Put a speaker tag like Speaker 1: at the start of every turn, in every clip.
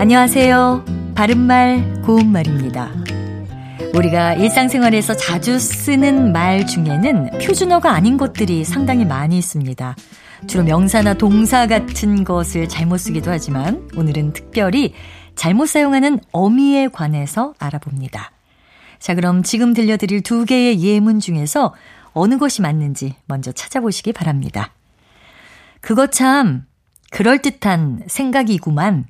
Speaker 1: 안녕하세요. 바른말, 고운말입니다. 우리가 일상생활에서 자주 쓰는 말 중에는 표준어가 아닌 것들이 상당히 많이 있습니다. 주로 명사나 동사 같은 것을 잘못 쓰기도 하지만 오늘은 특별히 잘못 사용하는 어미에 관해서 알아봅니다. 자, 그럼 지금 들려드릴 두 개의 예문 중에서 어느 것이 맞는지 먼저 찾아보시기 바랍니다. 그거 참 그럴듯한 생각이구만.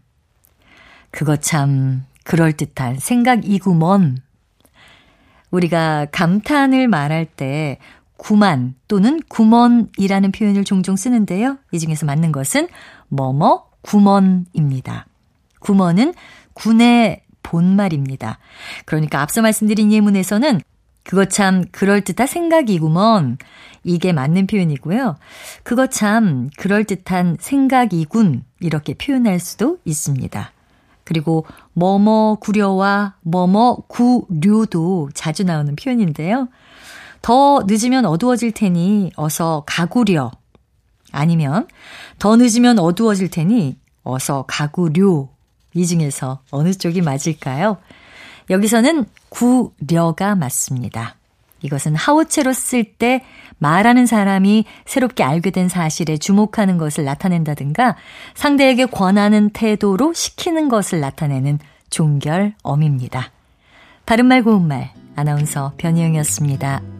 Speaker 1: 그거 참 그럴듯한 생각이구먼. 우리가 감탄을 말할 때 구만 또는 구먼이라는 표현을 종종 쓰는데요. 이 중에서 맞는 것은 뭐뭐 구먼입니다. 구먼은 군의 본말입니다. 그러니까 앞서 말씀드린 예문에서는 그거 참 그럴듯한 생각이구먼. 이게 맞는 표현이고요. 그거 참 그럴듯한 생각이군. 이렇게 표현할 수도 있습니다. 그리고 뭐뭐 구려와 뭐뭐 구류도 자주 나오는 표현인데요. 더 늦으면 어두워질 테니 어서 가구려. 아니면 더 늦으면 어두워질 테니 어서 가구류. 이 중에서 어느 쪽이 맞을까요? 여기서는 구려가 맞습니다. 이것은 하우체로 쓸 때 말하는 사람이 새롭게 알게 된 사실에 주목하는 것을 나타낸다든가 상대에게 권하는 태도로 시키는 것을 나타내는 종결어입니다. 바른말 고운말 아나운서 변희영이었습니다.